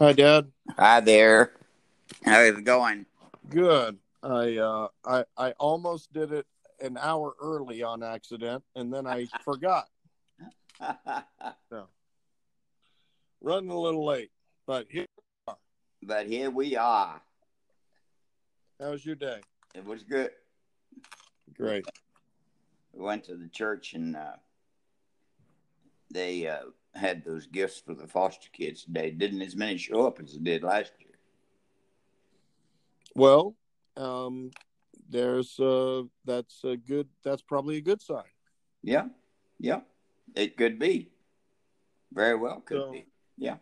Hi, Dad. Hi there. How's it going? Good. I uh, I I almost did it an hour early on accident, and then I forgot. So running a little late, but here. but here we are. How was your day? It was good. Great. We went to the church and uh, they uh, had those gifts for the foster kids today. Didn't as many show up as it did last year. Well, um, there's uh, that's a good. That's probably a good sign. Yeah, yeah, it could be. Very well, could So- be. Yeah,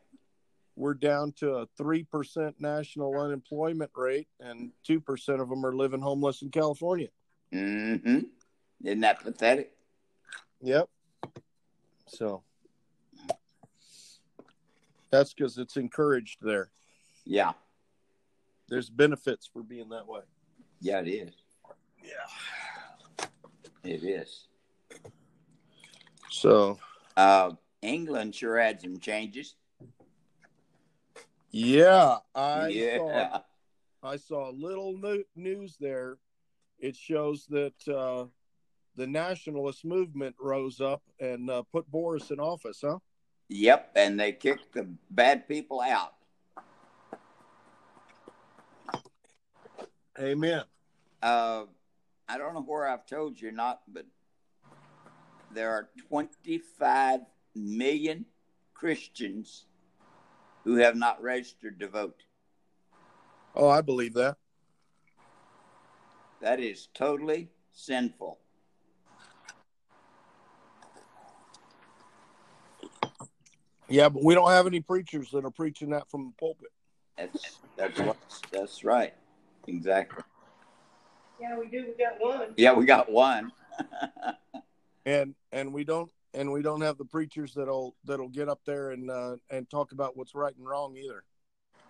We're down to a three percent national unemployment rate, and two percent of them are living homeless in California. mm-hmm. Isn't that pathetic? Yep. So that's because it's encouraged there. Yeah, There's benefits for being that way. yeah, it is. Yeah. It is. So Uh, England sure had some changes. yeah, I saw I saw a little news there. It shows that uh, the nationalist movement rose up and uh, put Boris in office, huh? Yep, and they kicked the bad people out. Amen. Uh, I don't know where I've told you not, but there are 25 million Christians who have not registered to vote. Oh, I believe that. That is totally sinful. Yeah, but we don't have any preachers that are preaching that from the pulpit. That's that's what, that's right. Exactly. Yeah, we do. We got one. Yeah, we got one. and and we don't and we don't have the preachers that'll that'll get up there and uh, and talk about what's right and wrong either.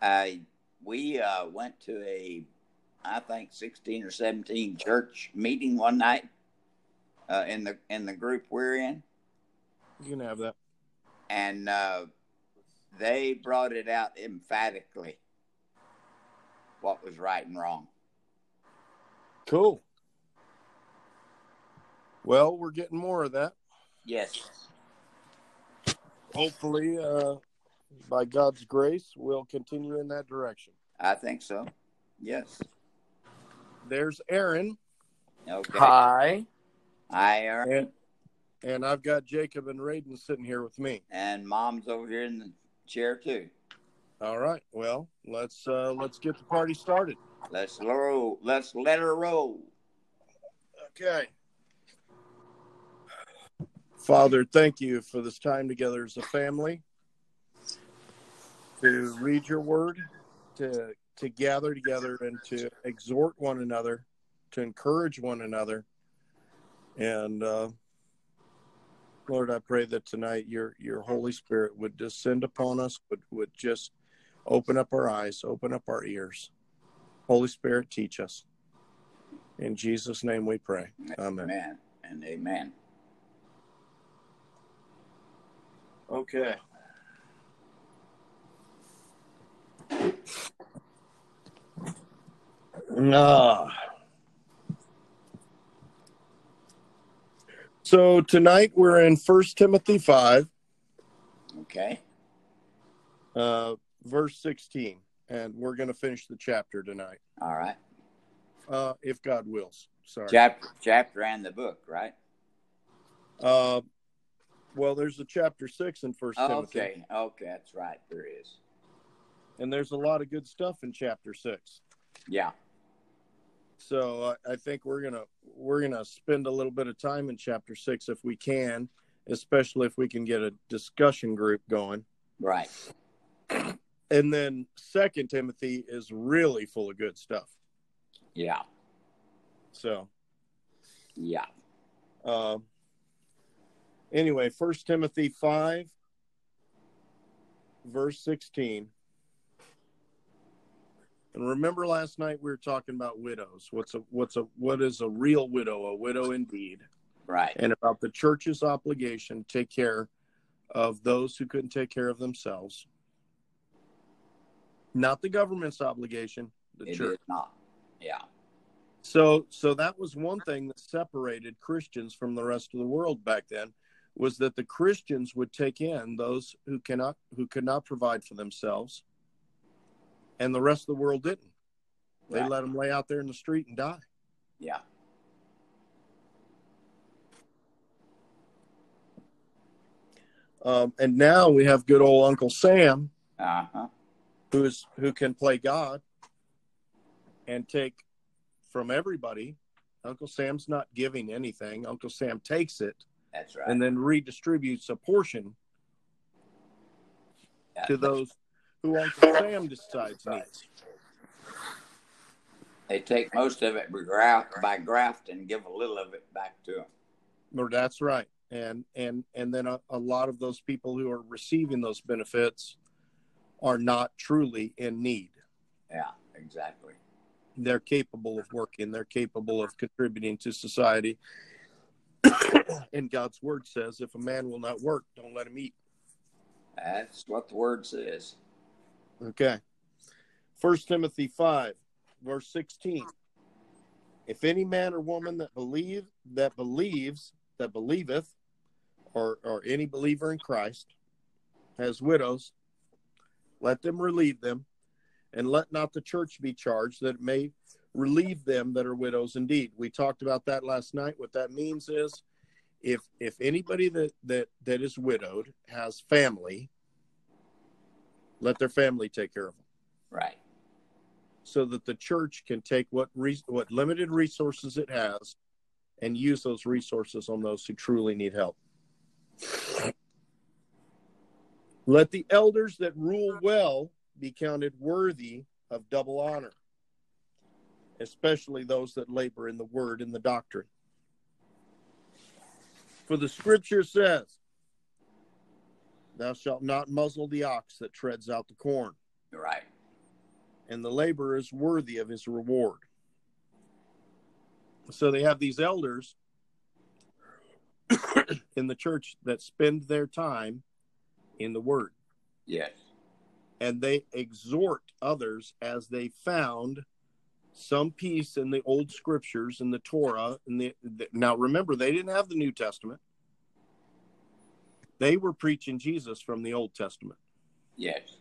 I we uh, went to a, I think sixteen or seventeen church meeting one night uh, in the in the group we're in, You can have that. And uh, they brought it out emphatically what was right and wrong. Cool. Well, we're getting more of that. Yes, Hopefully, uh, by God's grace, we'll continue in that direction. I think so. Yes. There's Aaron, Okay. Hi. Hi, Aaron. and and I've got Jacob and Raiden sitting here with me. And Mom's over here in the chair too. All right. Well, let's uh, let's get the party started. Let's roll. Let's let her roll. Okay. Father, thank you for this time together as a family to read your word, to to gather together and to exhort one another, to encourage one another. And uh, Lord, I pray that tonight your your Holy Spirit would descend upon us, would would just open up our eyes, open up our ears. Holy Spirit, teach us. In Jesus' name we pray. Amen. Amen and amen. Okay. Ah. So tonight we're in First Timothy five, Okay. uh, verse sixteen, and we're going to finish the chapter tonight, All right. uh, if God wills. Sorry. Chapter chapter and the book, right? Uh, well, there's a chapter six in First Timothy, Okay. Okay, that's right. There is. and there's a lot of good stuff in chapter six. Yeah. So I think we're gonna we're gonna spend a little bit of time in chapter six if we can, especially if we can get a discussion group going. Right. And then Second Timothy is really full of good stuff. Yeah. So Yeah. uh, anyway, First Timothy five, verse sixteen. And remember last night we were talking about widows. What's a what's a what is a real widow? A widow indeed. Right. and about the church's obligation to take care of those who couldn't take care of themselves. not the government's obligation, the It church. not. Yeah. So so that was one thing that separated Christians from the rest of the world back then was that the Christians would take in those who cannot who could not provide for themselves and the rest of the world didn't. They Right. let them lay out there in the street and die. Yeah. Um, and now we have good old Uncle Sam Uh huh. who's who can play God and take from everybody. Uncle Sam's not giving anything. Uncle Sam takes it That's right. and then redistributes a portion Yeah. to those who Uncle Sam decides needs. They take most of it by graft, and give a little of it back to them. Or that's right. And and and then a, a lot of those people who are receiving those benefits are not truly in need. Yeah, exactly. They're capable of working. They're capable of contributing to society. and God's word says, if a man will not work, don't let him eat. That's what the word says. Okay. First Timothy five, verse sixteen. If any man or woman that believe that believes that believeth, or or any believer in Christ has widows, let them relieve them, and let not the church be charged that it may relieve them that are widows indeed. We talked about that last night. What that means is if if anybody that that that is widowed has family, let their family take care of them Right. so that the church can take what re- what limited resources it has and use those resources on those who truly need help. Let the elders that rule well be counted worthy of double honor, especially those that labor in the word and the doctrine. For the scripture says, Thou shalt not muzzle the ox that treads out the corn Right. and the laborer is worthy of his reward. So they have these elders in the church that spend their time in the word Yes. and they exhort others as they found some peace in the old scriptures in the Torah and the, the now remember they didn't have the New Testament. They were preaching Jesus from the Old Testament. Yes.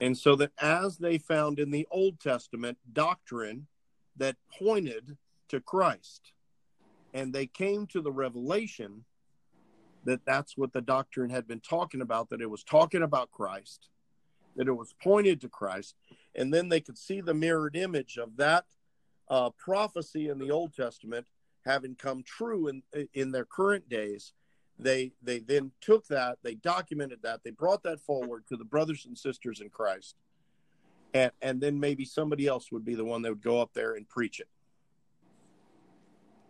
And so that as they found in the Old Testament doctrine that pointed to Christ, and they came to the revelation that that's what the doctrine had been talking about, that it was talking about Christ, that it was pointed to Christ, and then they could see the mirrored image of that uh, prophecy in the Old Testament having come true in in their current days. They they then took that, they documented that, they brought that forward to the brothers and sisters in Christ, and and then maybe somebody else would be the one that would go up there and preach it.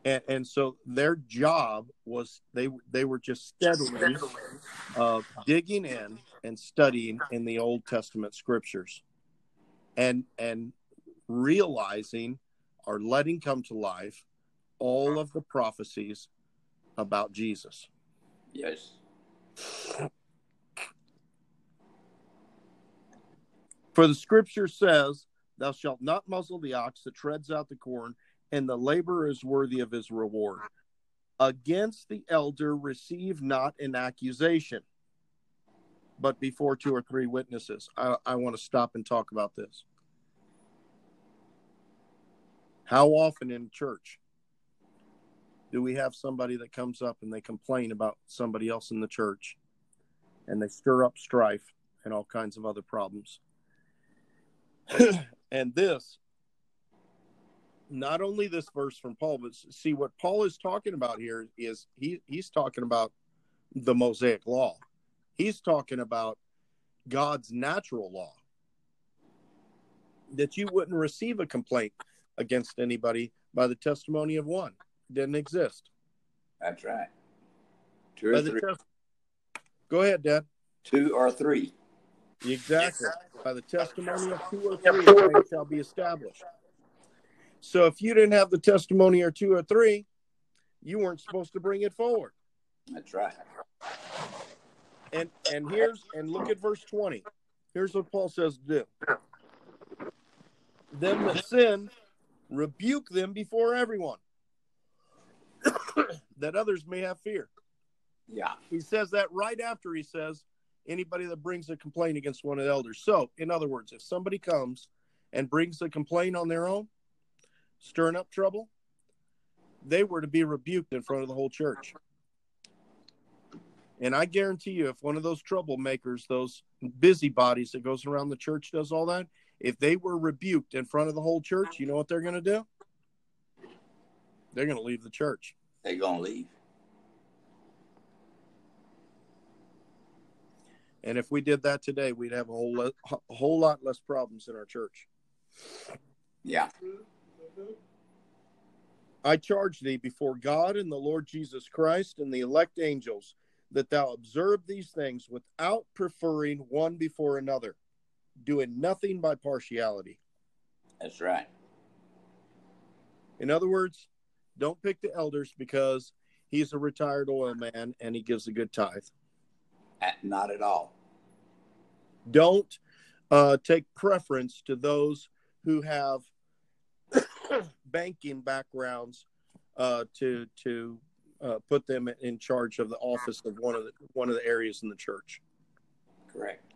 And, and so their job was they they were just steadily uh, digging in and studying in the Old Testament scriptures, and and realizing or letting come to life all of the prophecies about Jesus. Yes. For the scripture says, Thou shalt not muzzle the ox that treads out the corn, and the laborer is worthy of his reward. Against the elder receive not an accusation, but before two or three witnesses. I, I want to stop and talk about this. How often in church do we have somebody that comes up and they complain about somebody else in the church? And they stir up strife and all kinds of other problems? and this not only this verse from paul but see what paul is talking about here is he he's talking about the mosaic law. He's talking about god's natural law. That you wouldn't receive a complaint against anybody by the testimony of one didn't exist That's right. Two or the three. tes- go ahead dad Two or three. Exactly. By the testimony of two or three, a thing shall be established. So if you didn't have the testimony or two or three, you weren't supposed to bring it forward. That's right. And and here's and look at verse 20. Here's what Paul says to do Them that sin, rebuke them before everyone, that others may have fear. Yeah. He says that right after he says, anybody that brings a complaint against one of the elders. So, in other words, if somebody comes and brings a complaint on their own, stirring up trouble, they were to be rebuked in front of the whole church. And I guarantee you, if one of those troublemakers, those busybodies that goes around the church does all that, if they were rebuked in front of the whole church, you know what they're going to do? They're going to leave the church. They're going to leave. And if we did that today, we'd have a whole le- a whole lot less problems in our church. Yeah. I charge thee before God and the Lord Jesus Christ and the elect angels that thou observe these things without preferring one before another, doing nothing by partiality. That's right. In other words, don't pick the elders because he's a retired oil man and he gives a good tithe. Uh, Not at all. Don't uh, take preference to those who have banking backgrounds uh, to to uh, put them in charge of the office of one of the one of the areas in the church, Correct.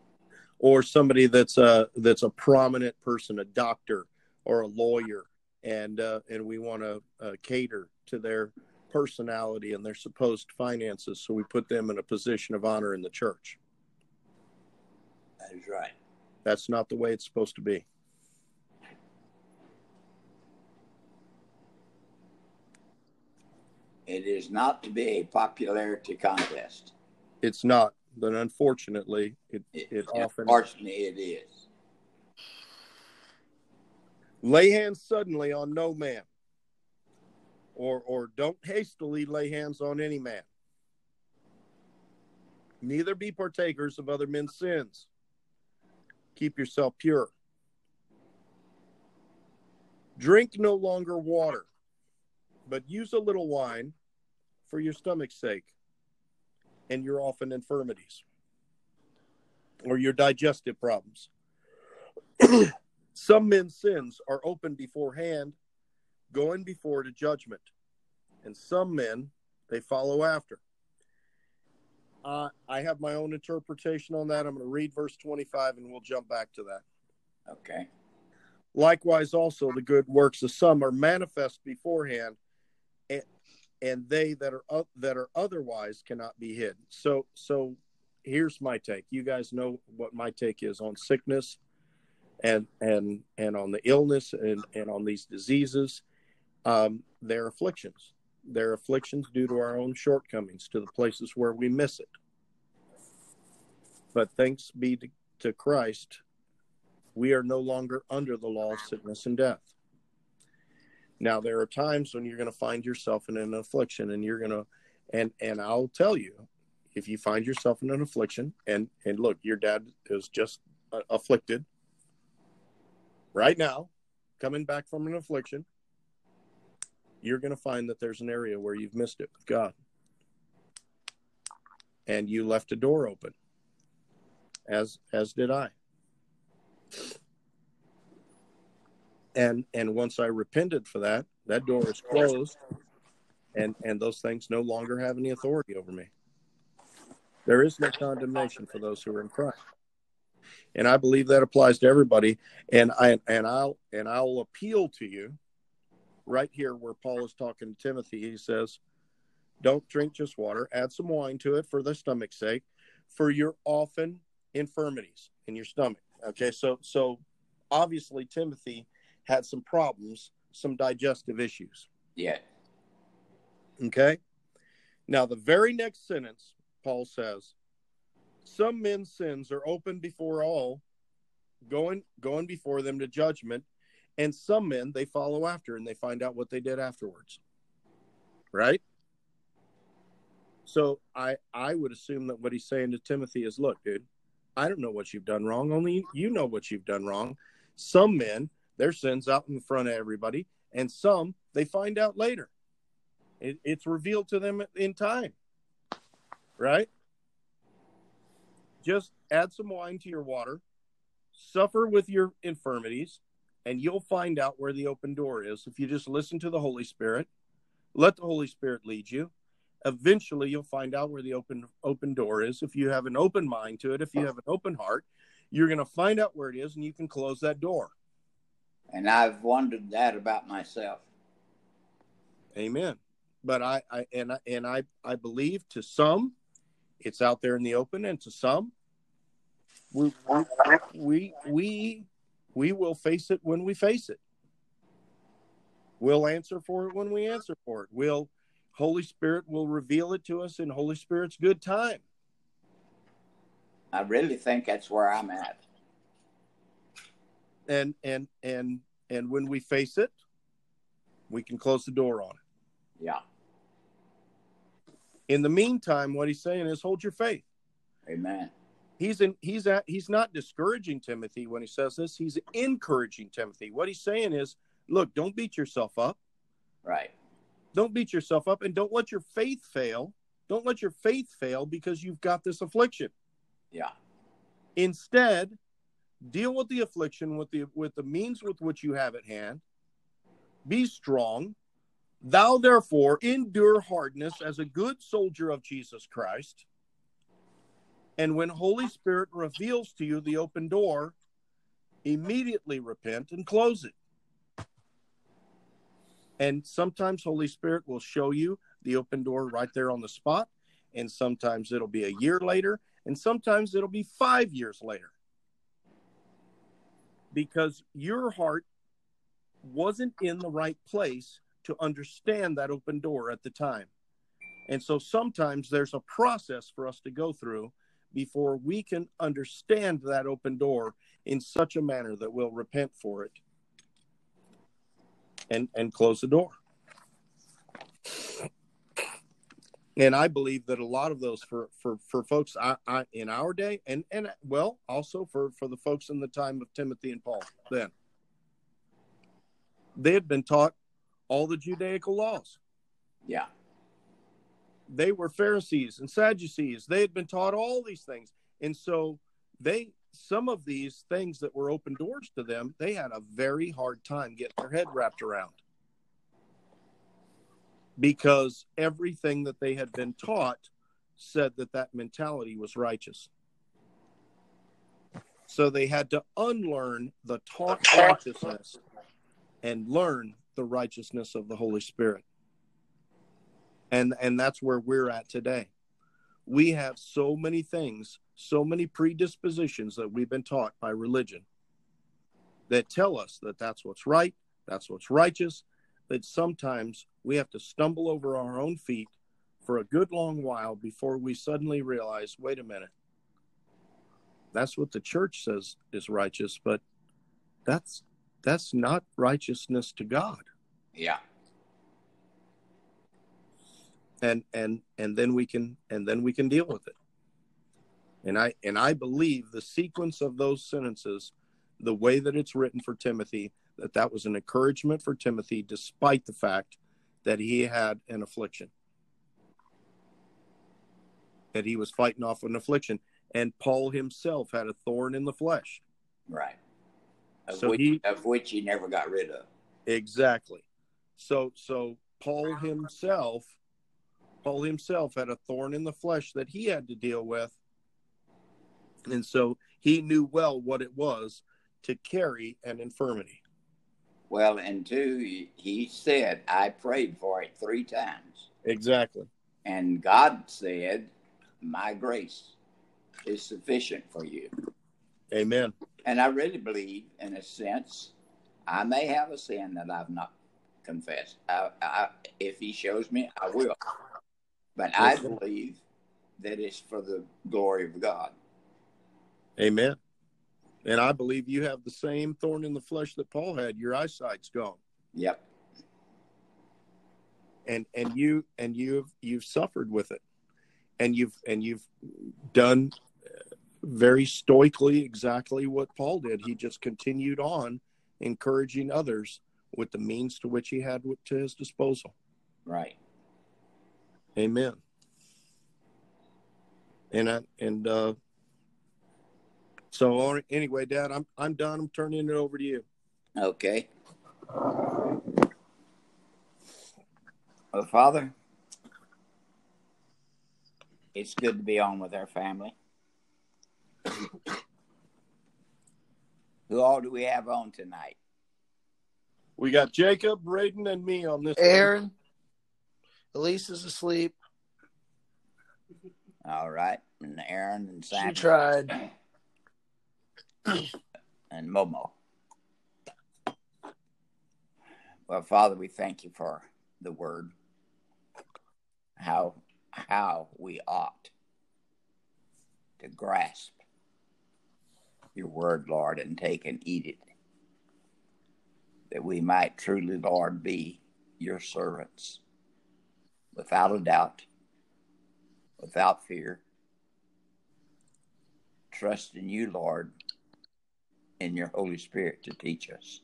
or somebody that's a that's a prominent person, a doctor or a lawyer, and uh, and we want to uh, cater to their personality and their supposed finances, so we put them in a position of honor in the church. That is right. That's not the way it's supposed to be. It is not to be a popularity contest. It's not, but unfortunately, it It, it often unfortunately, it is. Lay hands suddenly on no man, or or don't hastily lay hands on any man. Neither be partakers of other men's sins. Keep yourself pure. Drink no longer water, but use a little wine for your stomach's sake and your often infirmities or your digestive problems. Some men's sins are open beforehand, going before to judgment, and some men they follow after. Uh, I have my own interpretation on that. I'm going to read verse 25 and we'll jump back to that. Okay. Likewise, also the good works of some are manifest beforehand, and, and they that are o- that are otherwise cannot be hid. So, so here's my take. You guys know what my take is on sickness, and and and on the illness and and on these diseases. Um, they're afflictions. They're afflictions due to our own shortcomings, to the places where we miss it. But thanks be to, to Christ, we are no longer under the law of sickness and death. Now there are times when you're going to find yourself in an affliction and you're going to and and I'll tell you if you find yourself in an affliction and and look your dad is just uh, afflicted right now coming back from an affliction you're going to find that there's an area where you've missed it with God. And you left a door open as as did I. And and once I repented for that, that door is closed, and and those things no longer have any authority over me. There is no condemnation for those who are in Christ, and I believe that applies to everybody. And I and I'll and I'll appeal to you, right here where Paul is talking to Timothy. He says, "Don't drink just water. Add some wine to it for the stomach's sake, for your often infirmities in your stomach." Okay, so so obviously Timothy had some problems, some digestive issues. Yeah. Okay. Now, the very next sentence, Paul says, Some men's sins are open before all, going going before them to judgment, and some men they follow after and they find out what they did afterwards. Right? So I I would assume that what he's saying to Timothy is, look, dude, I don't know what you've done wrong. Only you know what you've done wrong. Some men, their sins out in front of everybody, and some they find out later. It, it's revealed to them in time, right? Just add some wine to your water suffer with your infirmities, and you'll find out where the open door is if you just listen to the Holy Spirit. Let the Holy Spirit lead you. Eventually, you'll find out where the open open door is. If you have an open mind to it, if you have an open heart, you're going to find out where it is, and you can close that door. And I've wondered that about myself. Amen. But I, I and I and I I believe to some it's out there in the open, and to some we we we we will face it when we face it. We'll answer for it when we answer for it. We'll Holy Spirit will reveal it to us in Holy Spirit's good time. I really think that's where I'm at. And and and and when we face it, we can close the door on it. Yeah. In the meantime, what he's saying is hold your faith. Amen. He's in he's at he's not discouraging Timothy when he says this. He's encouraging Timothy. What he's saying is, look, don't beat yourself up. Right. Don't beat yourself up and don't let your faith fail. Don't let your faith fail because you've got this affliction. Yeah. Instead, deal with the affliction with the with the means with which you have at hand. Be strong. Thou therefore endure hardness as a good soldier of Jesus Christ. And when Holy Spirit reveals to you the open door, immediately repent and close it. And sometimes Holy Spirit will show you the open door right there on the spot. And sometimes it'll be a year later. And sometimes it'll be five years later. Because your heart wasn't in the right place to understand that open door at the time. And so sometimes there's a process for us to go through before we can understand that open door in such a manner that we'll repent for it and and close the door and i believe that a lot of those for for for folks I, I in our day and and well also for for the folks in the time of timothy and paul then they had been taught all the judaical laws Yeah. they were Pharisees and Sadducees. They had been taught all these things. And so they some of these things that were open doors to them, they had a very hard time getting their head wrapped around. Because everything that they had been taught said that that mentality was righteous. So they had to unlearn the taught righteousness and learn the righteousness of the Holy Spirit. And and that's where we're at today. We have so many things so many predispositions that we've been taught by religion that tell us that that's what's right that's what's righteous that sometimes we have to stumble over our own feet for a good long while before we suddenly realize wait a minute that's what the church says is righteous but that's that's not righteousness to god. Yeah. and and and then we can and then we can deal with it. And i and i believe the sequence of those sentences the way that it's written for timothy that that was an encouragement for timothy despite the fact that he had an affliction. That he was fighting off an affliction. And paul himself had a thorn in the flesh. Right. Of, So which, he- of which he never got rid of. Exactly. So so Paul himself Paul himself had a thorn in the flesh that he had to deal with. And so he knew well what it was to carry an infirmity. Well, and two, he- he said, I prayed for it three times. Exactly. And God said, My grace is sufficient for you. Amen. And I really believe, in a sense, I may have a sin that I've not confessed. I, I, if He shows me, I will. But I believe that it's for the glory of God. Amen. And I believe you have the same thorn in the flesh that Paul had. Your eyesight's gone. Yep. and and you and you've you've suffered with it and you've and you've done very stoically exactly what paul did he just continued on encouraging others with the means to which he had to his disposal Right. amen and I, and uh So anyway, Dad, I'm I'm done. I'm turning it over to you. Okay. Well, Father, it's good to be on with our family. Who all do we have on tonight? We got Jacob, Braden, and me on this. Aaron, Elise is asleep. All right, and Aaron and Sam. She tried. and Momo. Well, Father, we thank you for the word. How how we ought to grasp your word, Lord, and take and eat it. That we might truly, Lord, be your servants without a doubt, without fear, trust in you, Lord, in your Holy Spirit to teach us.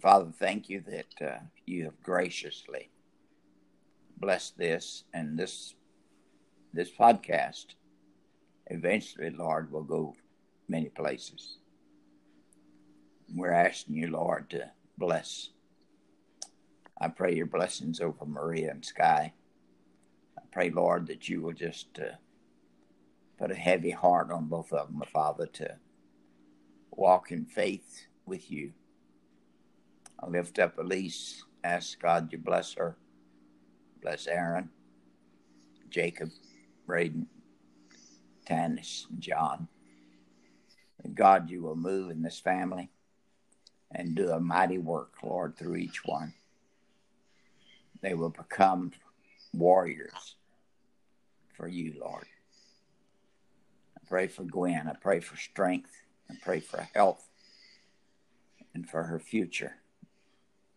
Father, thank you that uh, you have graciously blessed this and this this podcast. Eventually, Lord, we'll go many places. We're asking you, Lord, to bless. I pray your blessings over Maria and Sky. I pray, Lord, that you will just uh, put a heavy heart on both of them, Father, to walk in faith with you. I lift up Elise, ask God to bless her, bless Aaron, Jacob, Braden, Tanis, and John. God, you will move in this family and do a mighty work, Lord, through each one. They will become warriors for you, Lord. I pray for Gwen. I pray for strength. I pray for health and for her future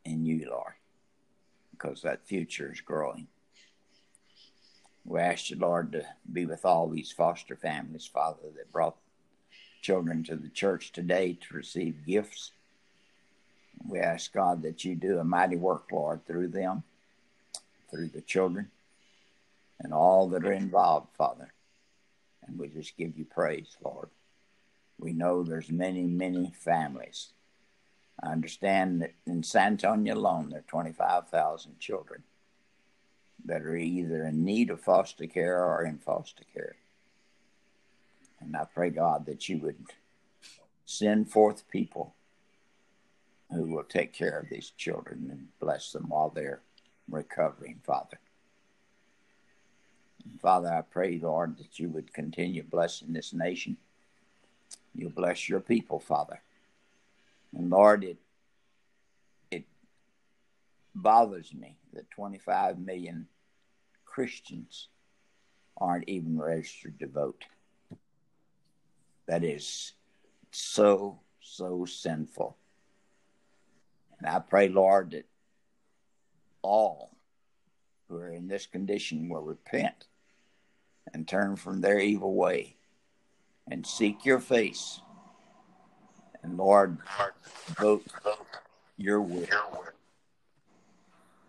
in you, Lord, because that future is growing. We ask you, Lord, to be with all these foster families, Father, that brought children to the church today to receive gifts. We ask, God, that you do a mighty work, Lord, through them, through the children, and all that are involved, Father. And we just give you praise, Lord. We know there's many, many families. I understand that in San Antonio alone, there are 25,000 children that are either in need of foster care or in foster care. And I pray, God, that you would send forth people who will take care of these children and bless them while they're recovering, Father. And Father, I pray, Lord, that you would continue blessing this nation. You bless your people, Father. And Lord, it it bothers me that 25 million Christians aren't even registered to vote. That is so, so sinful. And I pray, Lord, that all who are in this condition will repent and turn from their evil way and seek your face. And Lord, vote your will.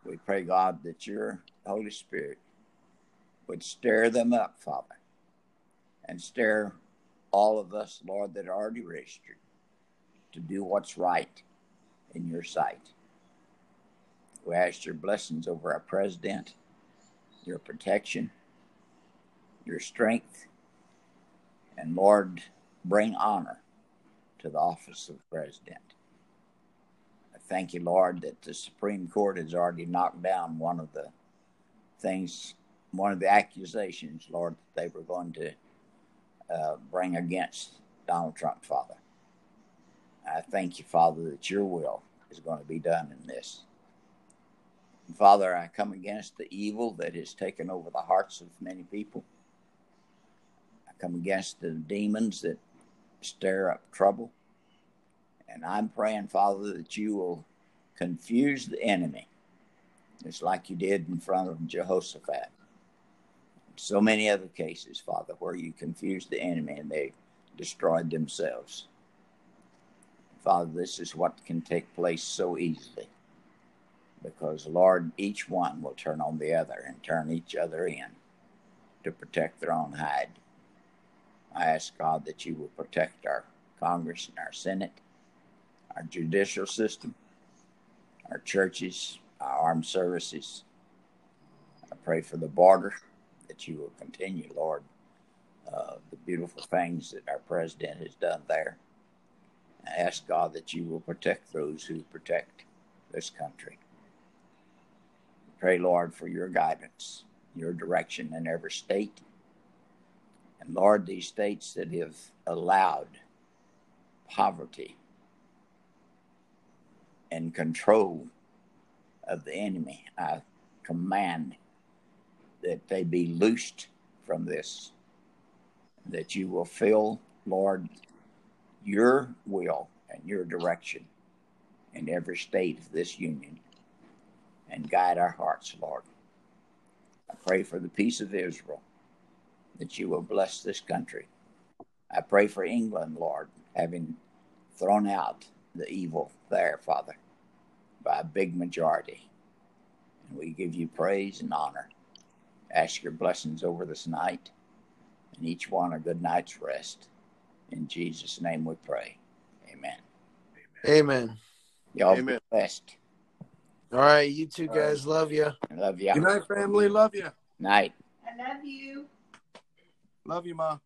We pray, God, that your Holy Spirit would stir them up, Father, and stir all of us, Lord, that are already registered to do what's right in your sight. We ask your blessings over our president, your protection, your strength, and Lord, bring honor to the office of president. Thank you, Lord, that the Supreme Court has already knocked down one of the things, one of the accusations, Lord, that they were going to uh, bring against Donald Trump, Father. I thank you, Father, that your will is going to be done in this. And Father, I come against the evil that has taken over the hearts of many people. I come against the demons that stir up trouble. And I'm praying, Father, that you will confuse the enemy, just like you did in front of Jehoshaphat. So many other cases, Father, where you confused the enemy and they destroyed themselves. Father, this is what can take place so easily. Because, Lord, each one will turn on the other and turn each other in to protect their own hide. I ask God that you will protect our Congress and our Senate, our judicial system, our churches, our armed services. I pray for the border that you will continue, Lord, uh, the beautiful things that our president has done there. I ask God that you will protect those who protect this country. Pray, Lord, for your guidance, your direction in every state. And Lord, these states that have allowed poverty and control of the enemy, I command that they be loosed from this, that you will fill, Lord, your will and your direction in every state of this union and guide our hearts, Lord. I pray for the peace of Israel, that you will bless this country. I pray for England, Lord, having thrown out the evil there, Father, by a big majority. And we give you praise and honor. Ask your blessings over this night and each one a good night's rest. In Jesus' name we pray. Amen. Amen. Y'all Amen. be blessed. All right, you two All right. guys love you. Love you. Good night, family. Love you. Night. I love you. Love you, Ma.